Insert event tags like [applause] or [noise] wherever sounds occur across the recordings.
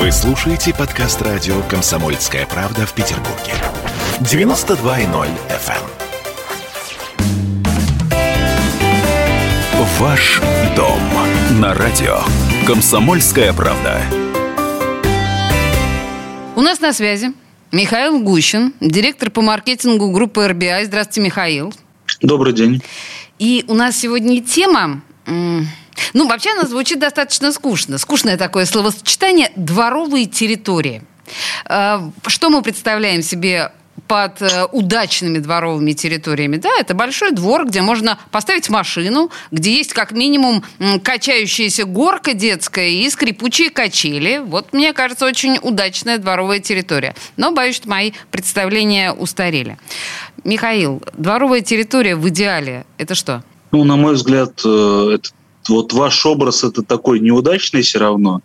Вы слушаете подкаст радио «Комсомольская правда» в Петербурге. 92.0 FM. эм. Ваш дом на радио «Комсомольская правда». У нас на связи Михаил Гущин, директор по маркетингу группы RBI. Здравствуйте, Михаил. Добрый день. И у нас сегодня тема... Ну, вообще она звучит достаточно скучно. Скучное такое словосочетание «дворовые территории». Э, что мы представляем себе под э, удачными дворовыми территориями. Да, это большой двор, где можно поставить машину, где есть как минимум качающаяся горка детская и скрипучие качели. Вот, мне кажется, очень удачная дворовая территория. Но, боюсь, что мои представления устарели. Михаил, дворовая территория в идеале – это что? Ну, на мой взгляд, э, это вот ваш образ это такой неудачный все равно.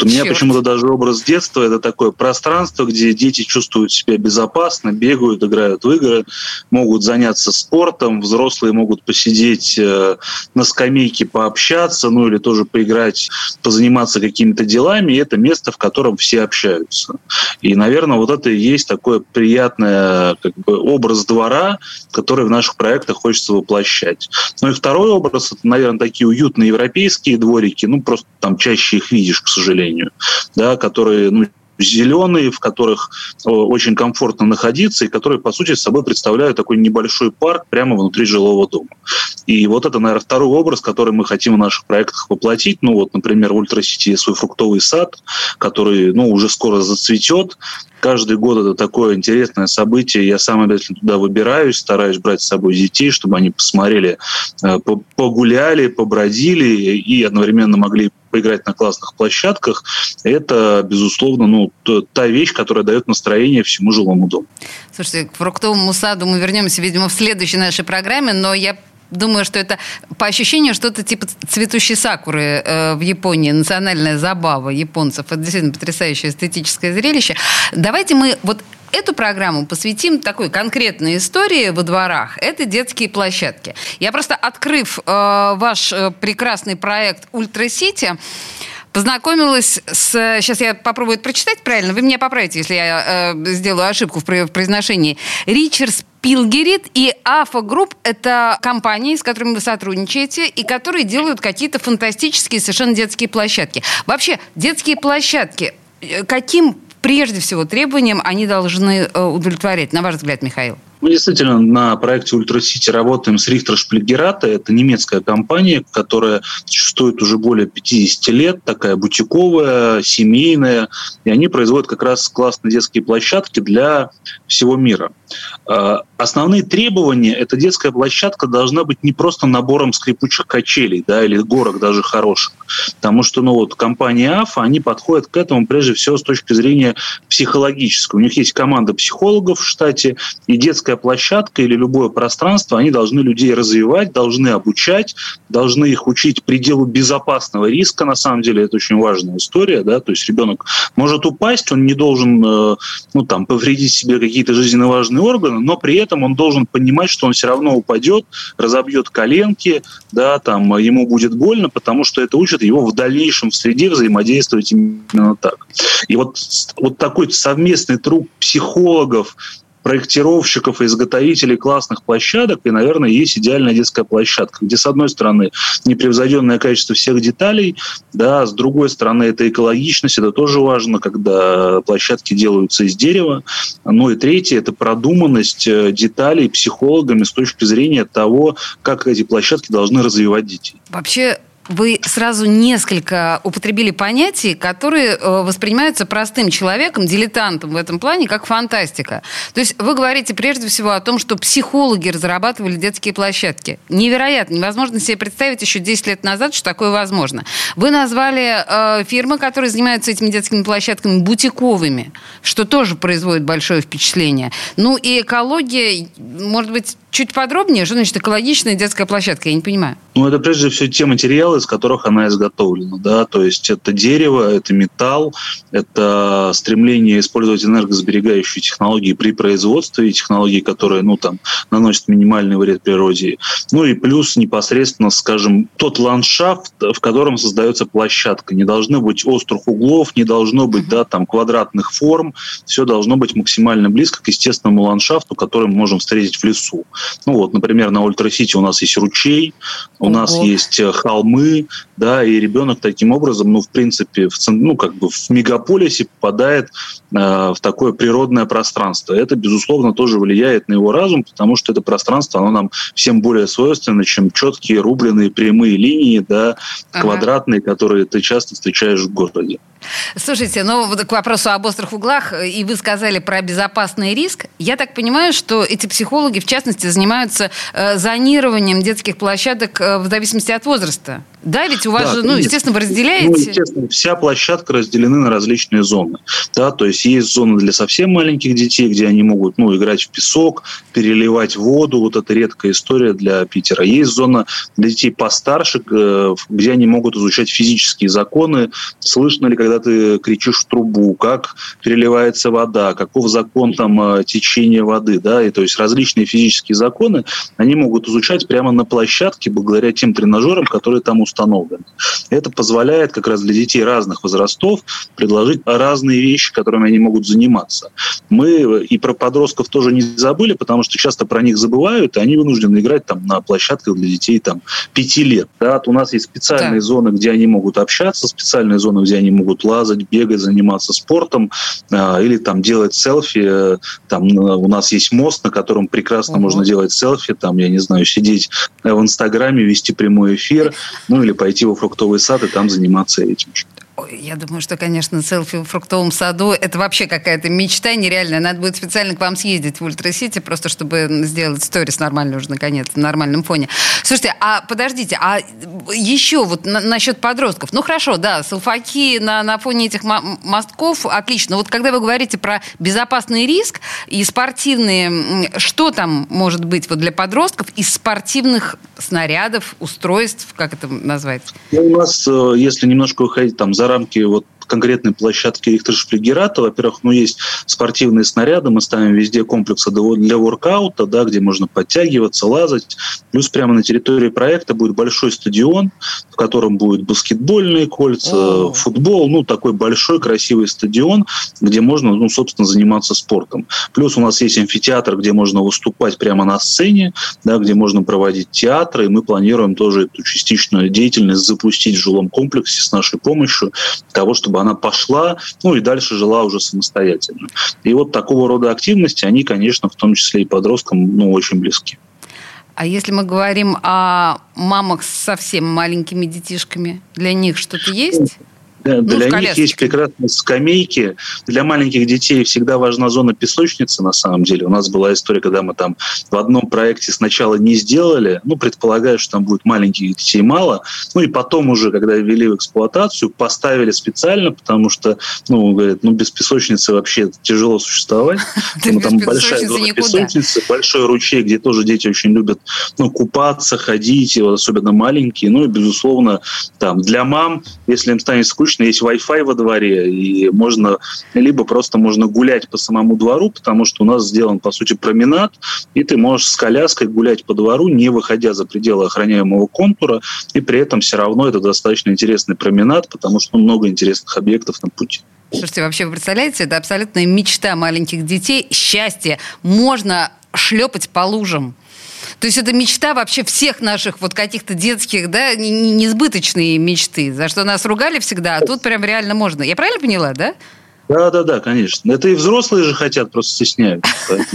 У меня почему-то даже образ детства это такое пространство, где дети чувствуют себя безопасно, бегают, играют в игры, могут заняться спортом, взрослые могут посидеть э, на скамейке, пообщаться, ну или тоже поиграть, позаниматься какими-то делами. И это место, в котором все общаются. И, наверное, вот это и есть такое приятное как бы, образ двора, который в наших проектах хочется воплощать. Ну и второй образ, это, наверное, такие уютные европейские дворики, ну, просто там чаще их видишь, к сожалению, да, которые, ну, зеленые, в которых э, очень комфортно находиться и которые, по сути, собой представляют такой небольшой парк прямо внутри жилого дома. И вот это, наверное, второй образ, который мы хотим в наших проектах воплотить. Ну вот, например, в Ultra City свой фруктовый сад, который ну, уже скоро зацветет, каждый год это такое интересное событие. Я сам обязательно туда выбираюсь, стараюсь брать с собой детей, чтобы они посмотрели, э, погуляли, побродили и одновременно могли поиграть на классных площадках, это, безусловно, ну, та вещь, которая дает настроение всему жилому дому. Слушайте, к фруктовому саду мы вернемся, видимо, в следующей нашей программе, но я думаю, что это по ощущению что-то типа цветущей сакуры э, в Японии, национальная забава японцев. Это действительно потрясающее эстетическое зрелище. Давайте мы вот эту программу посвятим такой конкретной истории во дворах. Это детские площадки. Я просто, открыв э, ваш э, прекрасный проект «Ultra City», познакомилась с... Сейчас я попробую это прочитать правильно. Вы меня поправите, если я э, сделаю ошибку в произношении. Richter Spielgeräte и AFA Group – это компании, с которыми вы сотрудничаете, и которые делают какие-то фантастические совершенно детские площадки. Вообще, детские площадки, э, каким прежде всего требованиям они должны э, удовлетворять, на ваш взгляд, Михаил? Мы действительно на проекте Ultra City работаем с Richter Spielgeräte. Это немецкая компания, которая существует уже более 50 лет, такая бутиковая, семейная. И они производят как раз классные детские площадки для всего мира. А, основные требования – это детская площадка должна быть не просто набором скрипучих качелей да, или горок даже хороших. Потому что ну, вот, компания АФА, они подходят к этому прежде всего с точки зрения психологической. У них есть команда психологов в штате, и детская площадка или любое пространство, они должны людей развивать, должны обучать, должны их учить пределу безопасного риска. На самом деле это очень важная история. Да? То есть ребенок может упасть, он не должен э, ну, там, повредить себе какие-то жизненно важные органы, но при этом он должен понимать, что он все равно упадет, разобьет коленки, да, там, ему будет больно, потому что это учит его в дальнейшем в среде взаимодействовать именно так. И вот, вот такой совместный труд психологов, проектировщиков и изготовителей классных площадок, и, наверное, есть идеальная детская площадка, где, с одной стороны, непревзойденное качество всех деталей, да, с другой стороны, это экологичность, это тоже важно, когда площадки делаются из дерева. Ну и третье, это продуманность э, деталей психологами с точки зрения того, как эти площадки должны развивать детей. Вообще, вы сразу несколько употребили понятий, которые э, воспринимаются простым человеком, дилетантом в этом плане, как фантастика. То есть вы говорите прежде всего о том, что психологи разрабатывали детские площадки. Невероятно. Невозможно себе представить еще 10 лет назад, что такое возможно. Вы назвали э, фирмы, которые занимаются этими детскими площадками, бутиковыми, что тоже производит большое впечатление. Ну и экология, может быть, чуть подробнее, что значит экологичная детская площадка? Я не понимаю. Ну, это прежде всего те материалы, из которых она изготовлена, да, то есть это дерево, это металл, это стремление использовать энергосберегающие технологии при производстве, технологии, которые, ну, там, наносят минимальный вред природе. Ну и плюс непосредственно, скажем, тот ландшафт, в котором создается площадка. Не должны быть острых углов, не должно быть, да, там, квадратных форм, все должно быть максимально близко к естественному ландшафту, который мы можем встретить в лесу. Ну вот, например, на Ultra City у нас есть ручей, у Ого. нас есть э, холмы, да, и ребенок таким образом, ну, в принципе, в, ну, как бы в мегаполисе попадает э, в такое природное пространство. Это, безусловно, тоже влияет на его разум, потому что это пространство, оно нам всем более свойственно, чем четкие рубленые прямые линии, да, ага. квадратные, которые ты часто встречаешь в городе. Слушайте, ну к вопросу об острых углах, и вы сказали про безопасный риск. Я так понимаю, что эти психологи, в частности, занимаются э, зонированием детских площадок э, в зависимости от возраста. Да, ведь у вас да, же, ну, естественно, вы разделяете... Ну, естественно, вся площадка разделены на различные зоны. Да, то есть есть зоны для совсем маленьких детей, где они могут, ну, играть в песок, переливать воду. Вот это редкая история для Питера. Есть зона для детей постарше, э, где они могут изучать физические законы. Слышно ли, когда ты кричишь в трубу, как переливается вода, каков закон там э, течения воды, да, и то есть различные физические законы, они могут изучать прямо на площадке благодаря тем тренажерам, которые там установлены установлены. Это позволяет как раз для детей разных возрастов предложить разные вещи, которыми они могут заниматься. Мы и про подростков тоже не забыли, потому что часто про них забывают, и они вынуждены играть там на площадках для детей там пяти лет. Да, у нас есть специальные да. зоны, где они могут общаться, специальные зоны, где они могут лазать, бегать, заниматься спортом а, или там делать селфи. Там у нас есть мост, на котором прекрасно угу. можно делать селфи, там, я не знаю, сидеть в Инстаграме, вести прямой эфир, ну или пойти во фруктовый сад и там заниматься этим. Я думаю, что, конечно, селфи в фруктовом саду – это вообще какая-то мечта нереальная. Надо будет специально к вам съездить в Ultra City, просто чтобы сделать сторис нормально уже, наконец, на нормальном фоне. Слушайте, а подождите, а еще вот на, насчет подростков. Ну, хорошо, да, селфаки на, на фоне этих мостков – отлично. Вот когда вы говорите про безопасный риск и спортивные, что там может быть вот для подростков из спортивных снарядов, устройств, как это назвать? Ну, у нас, э, если немножко выходить там за за рамки вот конкретной площадки Рихтершфлегерата. Во-первых, ну, есть спортивные снаряды, мы ставим везде комплексы для воркаута, да, где можно подтягиваться, лазать. Плюс прямо на территории проекта будет большой стадион, в котором будут баскетбольные кольца, О. футбол, ну, такой большой красивый стадион, где можно, ну, собственно, заниматься спортом. Плюс у нас есть амфитеатр, где можно выступать прямо на сцене, да, где можно проводить театры, и мы планируем тоже эту частичную деятельность запустить в жилом комплексе с нашей помощью, для того, чтобы чтобы она пошла, ну и дальше жила уже самостоятельно. И вот такого рода активности, они, конечно, в том числе и подросткам, ну, очень близки. А если мы говорим о мамах с совсем маленькими детишками, для них что-то есть? Ну, для ну, них есть прекрасные скамейки. Для маленьких детей всегда важна зона песочницы, на самом деле. У нас была история, когда мы там в одном проекте сначала не сделали, ну, предполагая, что там будет маленьких детей мало, ну, и потом уже, когда ввели в эксплуатацию, поставили специально, потому что, ну, говорят, ну, без песочницы вообще тяжело существовать. [laughs] Там большая зона песочницы, большой ручей, где тоже дети очень любят, ну, купаться, ходить, особенно маленькие. Ну, и, безусловно, там, для мам, если им станет скучно, обычно есть Wi-Fi во дворе, и можно либо просто можно гулять по самому двору, потому что у нас сделан, по сути, променад, и ты можешь с коляской гулять по двору, не выходя за пределы охраняемого контура, и при этом все равно это достаточно интересный променад, потому что много интересных объектов на пути. Слушайте, вообще вы представляете, это абсолютная мечта маленьких детей, счастье. Можно шлепать по лужам. То есть это мечта вообще всех наших вот каких-то детских, да, несбыточные мечты, за что нас ругали всегда, а тут прям реально можно. Я правильно поняла, да? Да, да, да, конечно. Это и взрослые же хотят, просто стесняются. [laughs]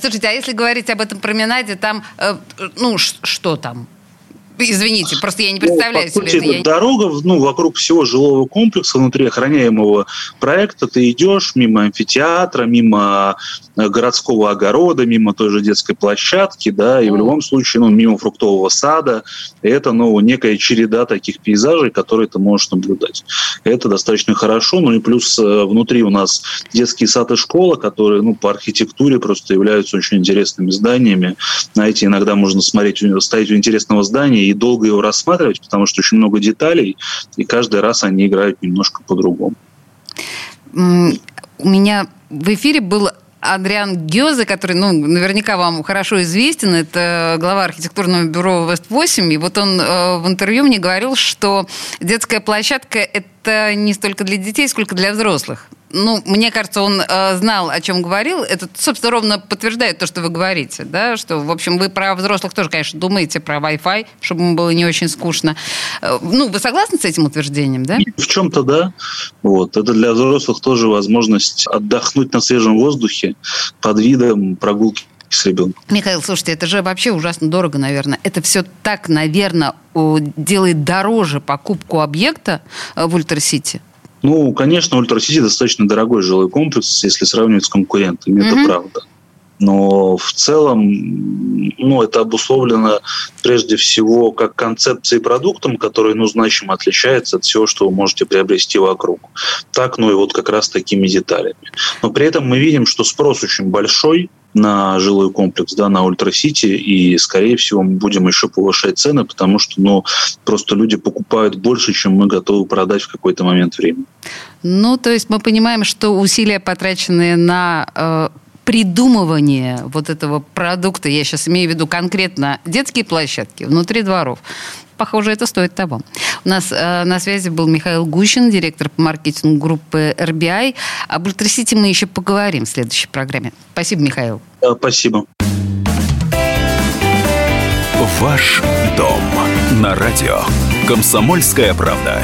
Слушайте, а если говорить об этом променаде, там, э, ну, что там? Извините, просто я не представляю ну, по сути, себе. Дорога ну, вокруг всего жилого комплекса, внутри охраняемого проекта, ты идешь мимо амфитеатра, мимо э, городского огорода, мимо той же детской площадки, да, и mm. в любом случае, ну, мимо фруктового сада. И это, ну, некая череда таких пейзажей, которые ты можешь наблюдать. Это достаточно хорошо, ну и плюс э, внутри у нас детский сад и школа, которые, ну, по архитектуре просто являются очень интересными зданиями. Знаете, иногда можно смотреть, стоять у интересного здания и долго его рассматривать, потому что очень много деталей, и каждый раз они играют немножко по-другому. У меня в эфире был Адриан Гёзе, который, ну, наверняка вам хорошо известен, это глава архитектурного бюро Вест-8, и вот он э, в интервью мне говорил, что детская площадка – это не столько для детей, сколько для взрослых ну, мне кажется, он э, знал, о чем говорил. Это, собственно, ровно подтверждает то, что вы говорите, да, что, в общем, вы про взрослых тоже, конечно, думаете про Wi-Fi, чтобы ему было не очень скучно. Э, ну, вы согласны с этим утверждением, да? В чем-то да. Вот. Это для взрослых тоже возможность отдохнуть на свежем воздухе под видом прогулки с ребенком. Михаил, слушайте, это же вообще ужасно дорого, наверное. Это все так, наверное, делает дороже покупку объекта э, в Ультрасити. Ну, конечно, Ультрасити достаточно дорогой жилой комплекс, если сравнивать с конкурентами, mm-hmm. это правда. Но в целом ну, это обусловлено прежде всего как концепцией продуктом, который ну, значимо отличается от всего, что вы можете приобрести вокруг. Так, ну и вот как раз такими деталями. Но при этом мы видим, что спрос очень большой, на жилой комплекс, да, на Ультрасити, и, скорее всего, мы будем еще повышать цены, потому что, ну, просто люди покупают больше, чем мы готовы продать в какой-то момент времени. Ну, то есть мы понимаем, что усилия, потраченные на э, придумывание вот этого продукта, я сейчас имею в виду конкретно детские площадки внутри дворов, похоже, это стоит того. У нас э, на связи был Михаил Гущин, директор по маркетингу группы RBI. Об Ультрасити мы еще поговорим в следующей программе. Спасибо, Михаил. Спасибо. Ваш дом на радио. Комсомольская правда.